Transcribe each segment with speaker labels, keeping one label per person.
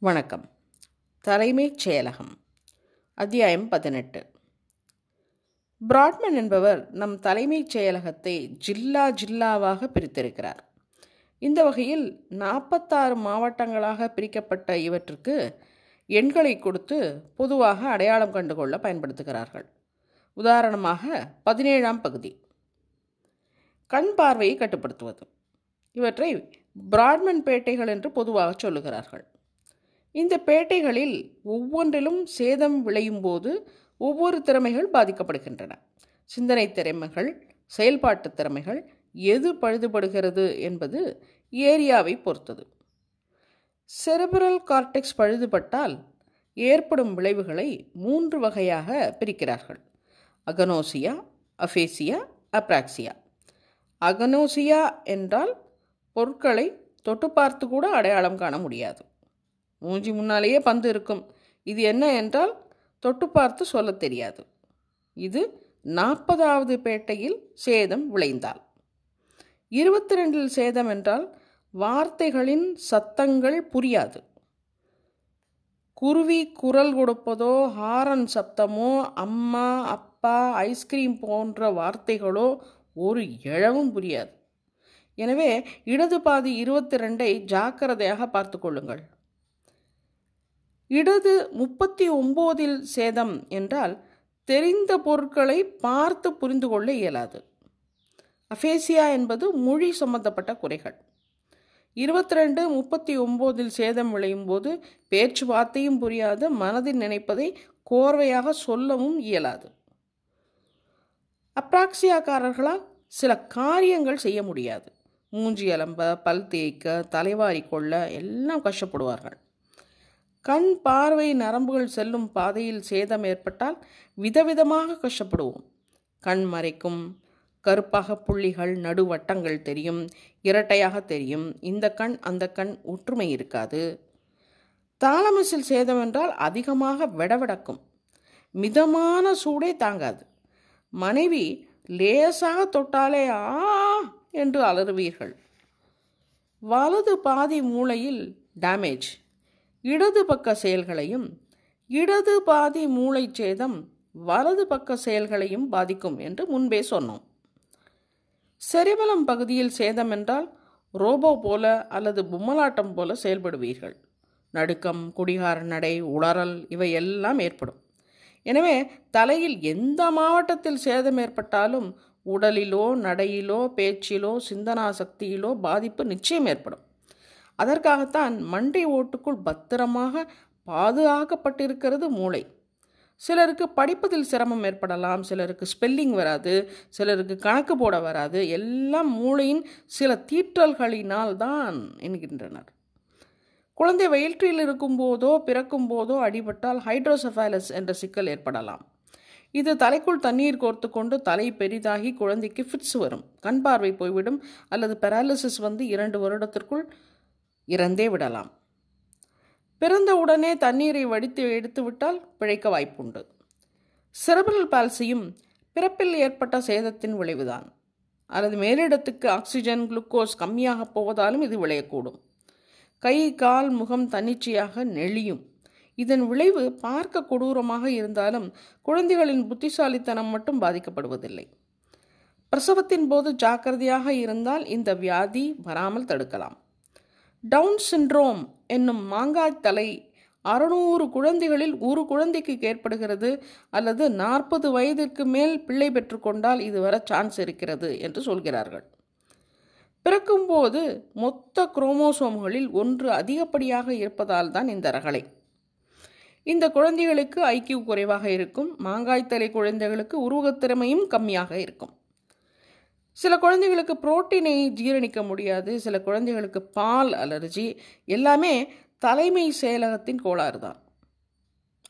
Speaker 1: வணக்கம். தலைமைச் செயலகம். அத்தியாயம் பதினெட்டு. பிராட்மன் என்பவர் நம் தலைமைச் செயலகத்தை ஜில்லா ஜில்லாவாக பிரித்திருக்கிறார். இந்த வகையில் நாற்பத்தாறு மாவட்டங்களாக பிரிக்கப்பட்ட இவற்றுக்கு எண்களை கொடுத்து பொதுவாக அடையாளம் கண்டுகொள்ள பயன்படுத்துகிறார்கள். உதாரணமாக பதினேழாம் பகுதி. கண் பார்வையை கட்டுப்படுத்துவது. இவற்றை பிராட்மன் பேட்டைகள் என்று பொதுவாக சொல்லுகிறார்கள். இந்த பேட்டைகளில் ஒவ்வொன்றிலும் சேதம் விளையும் போது ஒவ்வொரு திறமைகள் பாதிக்கப்படுகின்றன. சிந்தனை திறமைகள் செயல்பாட்டு திறமைகள் எது பழுதுபடுகிறது என்பது ஏரியாவை பொறுத்தது. செரிபிரல் கார்டெக்ஸ் பழுதுபட்டால் ஏற்படும் விளைவுகளை மூன்று வகையாக பிரிக்கிறார்கள். அகனோசியா அஃபேசியா அப்ராக்சியா. அகனோசியா என்றால் பொருட்களை தொட்டு பார்த்து கூட அடையாளம் காண முடியாது. மூஞ்சி முன்னாலேயே பந்து இருக்கும். இது என்ன என்றால் தொட்டு பார்த்து சொல்ல தெரியாது. இது நாற்பதாவது பேட்டையில் சேதம் விளைந்தால். இருபத்தி ரெண்டில் சேதம் என்றால் வார்த்தைகளின் சத்தங்கள் புரியாது. குருவி குரல் கொடுப்பதோ ஹாரன் சப்தமோ அம்மா அப்பா ஐஸ்கிரீம் போன்ற வார்த்தைகளோ ஒரு இழவும் புரியாது. எனவே இடது பாதி இருபத்தி ரெண்டை ஜாக்கிரதையாக பார்த்து கொள்ளுங்கள். இடது முப்பத்தி ஒம்போதில் சேதம் என்றால் தெரிந்த பொருட்களை பார்த்து புரிந்து கொள்ள இயலாது. அஃபேசியா என்பது மொழி சம்பந்தப்பட்ட குறைகள். இருபத்தி ரெண்டு முப்பத்தி ஒம்போதில் சேதம் விளையும் போது பேச்சுவார்த்தையும் புரியாது மனதில் நினைப்பதை கோர்வையாக சொல்லவும் இயலாது. அப்ராக்சியாக்காரர்களால் சில காரியங்கள் செய்ய முடியாது. மூஞ்சி அலம்ப பல் தேய்க்க தலைவாரி கொள்ள எல்லாம் கஷ்டப்படுவார்கள். கண் பார்வை நரம்புகள் செல்லும் பாதையில் சேதம் ஏற்பட்டால் விதவிதமாக கஷ்டப்படுவோம். கண் மறைக்கும் கருப்பாக புள்ளிகள் நடுவட்டங்கள் தெரியும் இரட்டையாக தெரியும். இந்த கண் அந்த கண் ஒற்றுமை இருக்காது. தாளமஸில் சேதம் என்றால் அதிகமாக விடவிடக்கும். மிதமான சூடே தாங்காது. மனைவி லேசாக தொட்டாலே ஆ என்று அலறுவீர்கள். வலது பாதி மூளையில் டேமேஜ் இடது பக்க செயல்களையும் இடது பாதி மூளை சேதம் வலது பக்க செயல்களையும் பாதிக்கும் என்று முன்பே சொன்னோம். செரிபலம் பகுதியில் சேதம் என்றால் ரோபோ போல அல்லது பொம்மலாட்டம் போல செயல்படுவீர்கள். நடுக்கம் குடிகார நடை உளறல் இவை எல்லாம் ஏற்படும். எனவே தலையில் எந்த மாவட்டத்தில் சேதம் ஏற்பட்டாலும் உடலிலோ நடையிலோ பேச்சிலோ சிந்தனா சக்தியிலோ பாதிப்பு நிச்சயம் ஏற்படும். அதற்காகத்தான் மண்டை ஓட்டுக்குள் பத்திரமாக பாதுகாக்கப்பட்டிருக்கிறது மூளை. சிலருக்கு படிப்பதில் சிரமம் ஏற்படலாம் சிலருக்கு ஸ்பெல்லிங் வராது சிலருக்கு கணக்கு போட வராது எல்லாம் மூளையின் சில தீற்றல்களினால் தான் என்கின்றனர். குழந்தை வயிற்றில் இருக்கும்போதோ பிறக்கும் போதோ அடிபட்டால் ஹைட்ரோசெஃபாலஸ் என்ற சிக்கல் ஏற்படலாம். இது தலைக்குள் தண்ணீர் கோர்த்து கொண்டு தலை பெரிதாகி குழந்தைக்கு ஃபிட்ஸ் வரும். கண் பார்வை போய்விடும் அல்லது பெராலிசிஸ் வந்து இரண்டு வருடத்திற்குள் இறந்தே விடலாம். பிறந்த உடனே தண்ணீரை வடித்து எடுத்துவிட்டால் பிழைக்க வாய்ப்புண்டு. செரபரல் பால்சியும் பிறப்பில் ஏற்பட்ட சேதத்தின் விளைவுதான். அல்லது மேலிடத்துக்கு ஆக்சிஜன் குளுக்கோஸ் கம்மியாக போவதாலும் இது விளையக்கூடும். கை கால் முகம் தன்னிச்சையாக நெளியும். இதன் விளைவு பார்க்க கொடூரமாக இருந்தாலும் குழந்தைகளின் புத்திசாலித்தனம் மட்டும் பாதிக்கப்படுவதில்லை. பிரசவத்தின் போது ஜாக்கிரதையாக இருந்தால் இந்த வியாதி வராமல் தடுக்கலாம். டவுன் சிண்ட்ரோம் என்னும் மாங்காய் தலை அறுநூறு குழந்தைகளில் ஒரு குழந்தைக்கு ஏற்படுகிறது அல்லது நாற்பது வயதிற்கு மேல் பிள்ளை பெற்றுக்கொண்டால் இது வர சான்ஸ் இருக்கிறது என்று சொல்கிறார்கள். பிறக்கும்போது மொத்த குரோமோசோம்களில் ஒன்று அதிகப்படியாக இருப்பதால் தான் இந்த ரகளை. இந்த குழந்தைகளுக்கு ஐக்கியூ குறைவாக இருக்கும் மாங்காய்த்தலை குழந்தைகளுக்கு உருவகத்திறமையும் கம்மியாக இருக்கும். சில குழந்தைகளுக்கு புரோட்டீனை ஜீரணிக்க முடியாது சில குழந்தைகளுக்கு பால் அலர்ஜி எல்லாமே தலைமை செயலகத்தின் கோளாறு தான்.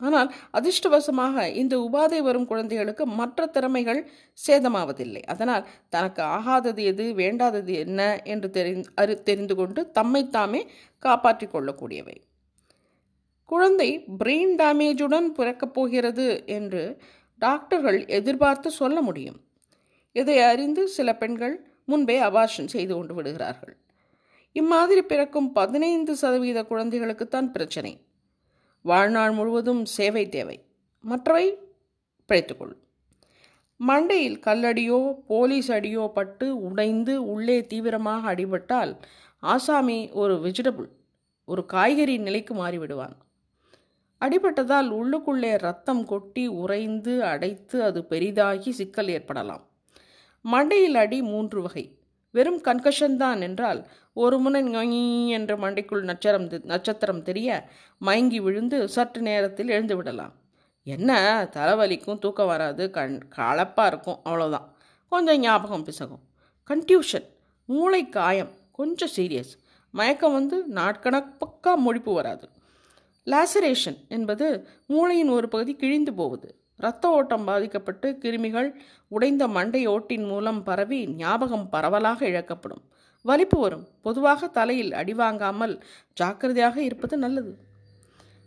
Speaker 1: ஆனால் அதிர்ஷ்டவசமாக இந்த உபாதை வரும் குழந்தைகளுக்கு மற்ற திறமைகள் சேதமாவதில்லை. அதனால் தனக்கு ஆகாதது எது வேண்டாதது என்ன என்று தெரி அறி தெரிந்து கொண்டு தம்மைத்தாமே காப்பாற்றிக் கொள்ளக்கூடியவை. குழந்தை பிரெயின் டேமேஜுடன் பிறக்கப் போகிறது என்று டாக்டர்கள் எதிர்பார்த்து சொல்ல முடியும். இதை அறிந்து சில பெண்கள் முன்பே அபார்ஷன் செய்து கொண்டு விடுகிறார்கள். இம்மாதிரி பிறக்கும் பதினைந்து சதவீத குழந்தைகளுக்குத்தான் பிரச்சனை. வாழ்நாள் முழுவதும் சேவை தேவை. மற்றவை பிழைத்துக்கொள்ளும் மண்டையில் கல்லடியோ போலீஸ் அடியோ பட்டு உடைந்து உள்ளே தீவிரமாக அடிபட்டால் ஆசாமி ஒரு வெஜிடபிள் ஒரு காய்கறி நிலைக்கு மாறிவிடுவான். அடிபட்டதால் உள்ளுக்குள்ளே ரத்தம் கொட்டி உறைந்து அடைத்து அது பெரிதாகி சிக்கல் ஏற்படலாம். மண்டையில் அடி மூன்று வகை. வெறும் கன்கஷன் தான் என்றால் ஒரு முனை ஞொய் என்ற மண்டைக்குள் நட்சத்திரம் நட்சத்திரம் தெரிய மயங்கி விழுந்து சற்று நேரத்தில் எழுந்து விடலாம். என்ன? தலைவலிக்கும் தூக்கம் வராது கண் கலப்பாக இருக்கும் அவ்வளோதான் கொஞ்சம் ஞாபகம் பிசகும். கன்ட்யூஷன் மூளை காயம் கொஞ்சம் சீரியஸ். மயக்கம் வந்து நாட்கணப்பக்கா முழிப்பு வராது. லாசரேஷன் என்பது மூளையின் ஒரு பகுதி கிழிந்து போவது. இரத்த ஓட்டம் பாதிக்கப்பட்டு கிருமிகள் உடைந்த மண்டை ஓட்டின் மூலம் பரவி ஞாபகம் பரவலாக இழக்கப்படும். வலிப்பு வரும். பொதுவாக தலையில் அடிவாங்காமல் ஜாக்கிரதையாக இருப்பது நல்லது.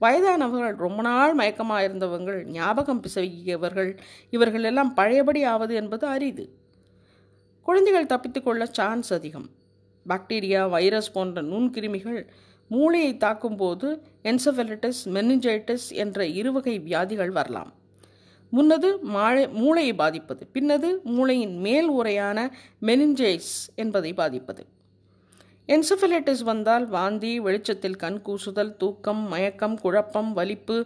Speaker 1: வயதானவர்கள் ரொம்ப நாள் மயக்கமாக இருந்தவர்கள் ஞாபகம் பிசவியவர்கள் இவர்கள் எல்லாம் பழையபடி ஆவது என்பது அரிது. குழந்தைகள் தப்பித்துக்கொள்ள சான்ஸ் அதிகம். பாக்டீரியா வைரஸ் போன்ற நுண்கிருமிகள் மூளையை தாக்கும்போது என்செஃபலிட்டிஸ் மெனிஞ்சைட்டிஸ் என்ற இருவகை வியாதிகள் வரலாம். முன்னது மாழை மூளையை பாதிப்பது பின்னது மூளையின் மேல் உரையான மெனிஞ்சைஸ் என்பதை பாதிப்பது. என்செஃபலைட்டிஸ் வந்தால் வாந்தி வெளிச்சத்தில் கண் கூசுதல் தூக்கம் மயக்கம் குழப்பம் வலிப்பு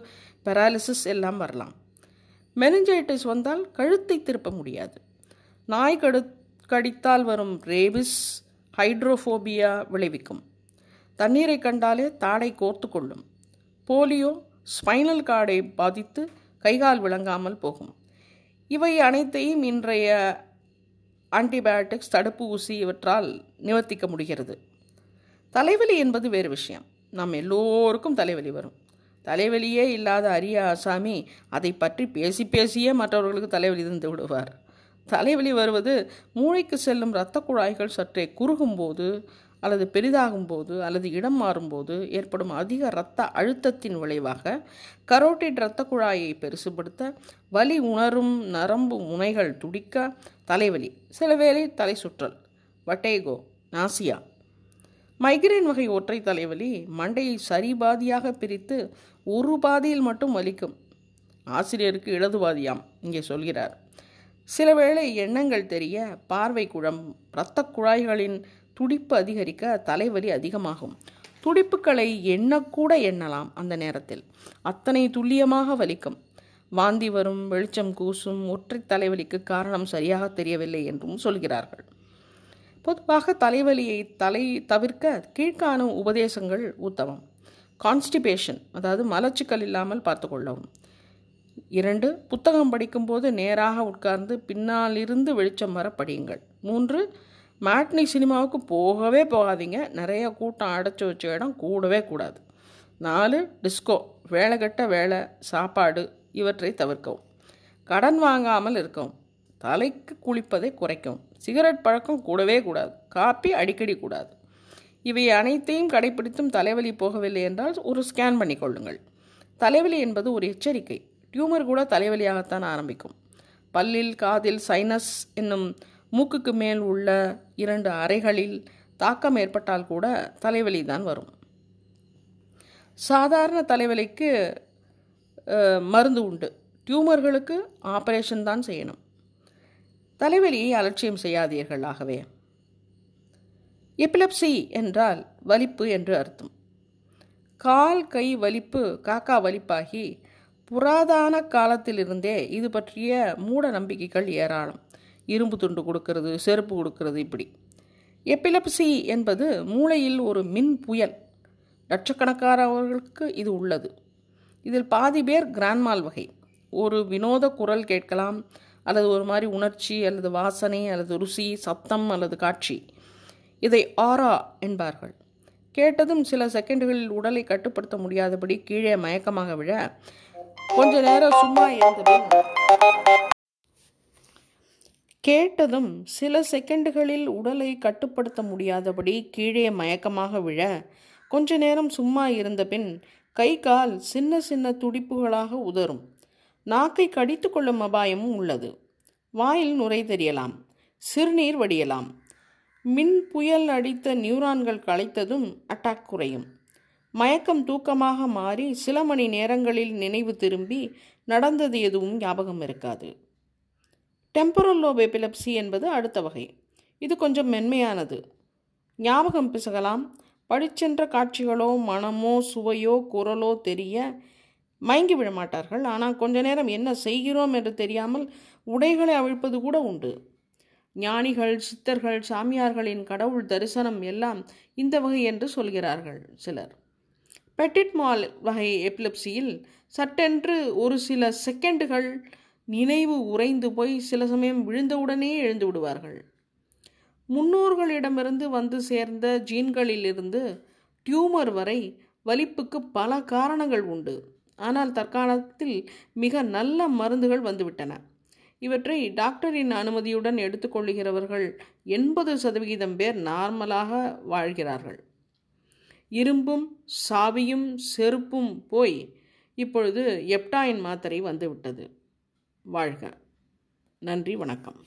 Speaker 1: பெராலிசிஸ் எல்லாம் வரலாம். மெனிஞ்சைட்டிஸ் வந்தால் கழுத்தை திருப்ப முடியாது. நாய் கடு கடித்தால் வரும் ரேபிஸ் ஹைட்ரோஃபோபியா விளைவிக்கும். தண்ணீரை கண்டாலே தாடை கோர்த்து கொள்ளும். போலியோ ஸ்பைனல் கார்டை பாதித்து கைகால் விளங்காமல் போகும். இவை அனைத்தையும் இன்றைய ஆன்டிபயோட்டிக்ஸ் தடுப்பு ஊசி இவற்றால் நிவர்த்திக்க முடிகிறது. தலைவலி என்பது வேறு விஷயம். நாம் எல்லோருக்கும் தலைவலி வரும். தலைவலியே இல்லாத அரிய ஆசாமி அதை பற்றி பேசி பேசியே மற்றவர்களுக்கு தலைவலி தந்து விடுவார். தலைவலி வருவது மூளைக்கு செல்லும் இரத்த குழாய்கள் சற்றே குறுகும்போது அல்லது பெரிதாகும்போது அல்லது இடம் மாறும்போது ஏற்படும் அதிக இரத்த அழுத்தத்தின் விளைவாக கரோட்டிட் இரத்த குழாயை பெருசுபடுத்த வலி உணரும் நரம்பு முனைகள் துடிக்க தலைவலி சில வேளை தலை சுற்றல் வட்டேகோ நாசியா. மைக்ரேன் வகை ஒற்றை தலைவலி மண்டையை சரிபாதியாக பிரித்து ஒரு பாதியில் மட்டும் வலிக்கும். ஆசிரியருக்கு இடதுபாதியாம் இங்கே சொல்கிறார். சில வேளை எண்ணங்கள் தெரிய பார்வை குழம் இரத்த குழாய்களின் துடிப்பு அதிகரிக்க தலைவலி அதிகமாகும். துடிப்புகளை எண்ணக்கூட எண்ணலாம் அந்த நேரத்தில். அத்தனை துல்லியமாக வலிக்கும். வாந்தி வரும் வெளிச்சம் கூசும் ஒற்றை தலைவலிக்கு காரணம் சரியாக தெரியவில்லை என்றும் சொல்கிறார்கள். பொதுவாக தலைவலியை தலை தவிர்க்க கீழ்காணும் உபதேசங்கள் உத்தமம். கான்ஸ்டிபேஷன் அதாவது மலச்சிக்கல் இல்லாமல் பார்த்துக்கொள்ளவும். இரண்டு புத்தகம் படிக்கும்போது நேராக உட்கார்ந்து பின்னாலிருந்து வெளிச்சம் வர படியுங்கள். மூன்று மேட்னி சினிமாவுக்கு போகவே போகாதீங்க. நிறைய கூட்டம் அடைச்சி வச்ச இடம் கூடவே கூடாது. நாலு டிஸ்கோ வேலை கட்ட வேலை சாப்பாடு இவற்றை தவிர்க்கவும். கடன் வாங்காமல் இருக்கவும். தலைக்கு குளிப்பதை குறைக்கவும். சிகரெட் பழக்கம் கூடவே கூடாது. காப்பி அடிக்கடி கூடாது. இவை அனைத்தையும் கடைபிடித்தும் தலைவலி போகவில்லை என்றால் ஒரு ஸ்கேன் பண்ணிக்கொள்ளுங்கள் தலைவலி என்பது ஒரு எச்சரிக்கை. டியூமர் கூட தலைவலியாகத்தான் ஆரம்பிக்கும். பல்லில் காதில் சைனஸ் என்னும் மூக்குக்கு மேல் உள்ள இரண்டு அறைகளில் தாக்கம் ஏற்பட்டால் கூட தலைவலி தான் வரும். சாதாரண தலைவலிக்கு மருந்து உண்டு. டியூமர்களுக்கு ஆபரேஷன் தான் செய்யணும். தலைவலியை அலட்சியம் செய்யாதீர்கள் ஆகவே. எபிலப்சி என்றால் வலிப்பு என்று அர்த்தம். கால் கை வலிப்பு காக்கா வலிப்பாகி புராதான காலத்திலிருந்தே இது பற்றிய மூட நம்பிக்கைகள் ஏராளம். இரும்பு துண்டு கொடுக்கறது செருப்பு கொடுக்கறது இப்படி. எப்பிலப்சி என்பது மூளையில் ஒரு மின் புயல். லட்சக்கணக்கானவர்களுக்கு இது உள்ளது. இதில் பாதி பேர் கிராண்ட்மால் வகை. ஒரு வினோத குரல் கேட்கலாம் அல்லது ஒரு மாதிரி உணர்ச்சி அல்லது வாசனை அல்லது ருசி சத்தம் அல்லது காட்சி. இதை ஆரா என்பார்கள். கேட்டதும் சில செகண்டுகளில் உடலை கட்டுப்படுத்த முடியாதபடி கீழே மயக்கமாக விழ கொஞ்ச நேரம் சும்மா இருந்தபின் கேட்டதும் சில செகண்டுகளில் உடலை கட்டுப்படுத்த முடியாதபடி கீழே மயக்கமாக விழ கொஞ்ச நேரம் சும்மா இருந்த பின் கை கால் சின்ன சின்ன துடிப்புகளாக உதறும். நாக்கை கடித்து கொள்ளும் அபாயமும் உள்ளது. வாயில் நுரை தெரியலாம். சிறுநீர் வடியலாம். மின் புயல் அடித்த நியூரான்கள் களைத்ததும் அட்டாக் குறையும். மயக்கம் தூக்கமாக மாறி சில மணி நேரங்களில் நினைவு திரும்பி நடந்தது எதுவும் ஞாபகம் இருக்காது. டெம்பரல் லோப் எபிலப்சி என்பது அடுத்த வகை. இது கொஞ்சம் மென்மையானது. ஞாபகம் பிசகலாம். படிச்சென்ற காட்சிகளோ மனமோ சுவையோ குரலோ தெரிய மயங்கி விழமாட்டார்கள் ஆனால் கொஞ்ச நேரம் என்ன செய்கிறோம் என்று தெரியாமல் உடைகளை அவிழ்ப்பது கூட உண்டு. ஞானிகள் சித்தர்கள் சாமியார்களின் கடவுள் தரிசனம் எல்லாம் இந்த வகை என்று சொல்கிறார்கள் சிலர். பெட்டிட் மால் வகை எபிலப்சியில் சட்டென்று ஒரு சில செகண்டுகள் நினைவு உறைந்து போய் சில சமயம் விழுந்தவுடனே எழுந்து விடுவார்கள். முன்னோர்களிடமிருந்து வந்து சேர்ந்த ஜீன்களிலிருந்து டியூமர் வரை வலிப்புக்கு பல காரணங்கள் உண்டு. ஆனால் தற்காலத்தில் மிக நல்ல மருந்துகள் வந்துவிட்டன. இவற்றை டாக்டரின் அனுமதியுடன் எடுத்துக்கொள்கிறவர்கள் எண்பது சதவிகிதம் பேர் நார்மலாக வாழ்கிறார்கள். இரும்பும் சாவியும் செருப்பும் போய் இப்பொழுது எப்டாயின் மாத்திரை வந்துவிட்டது. வாழ்க. நன்றி வணக்கம்.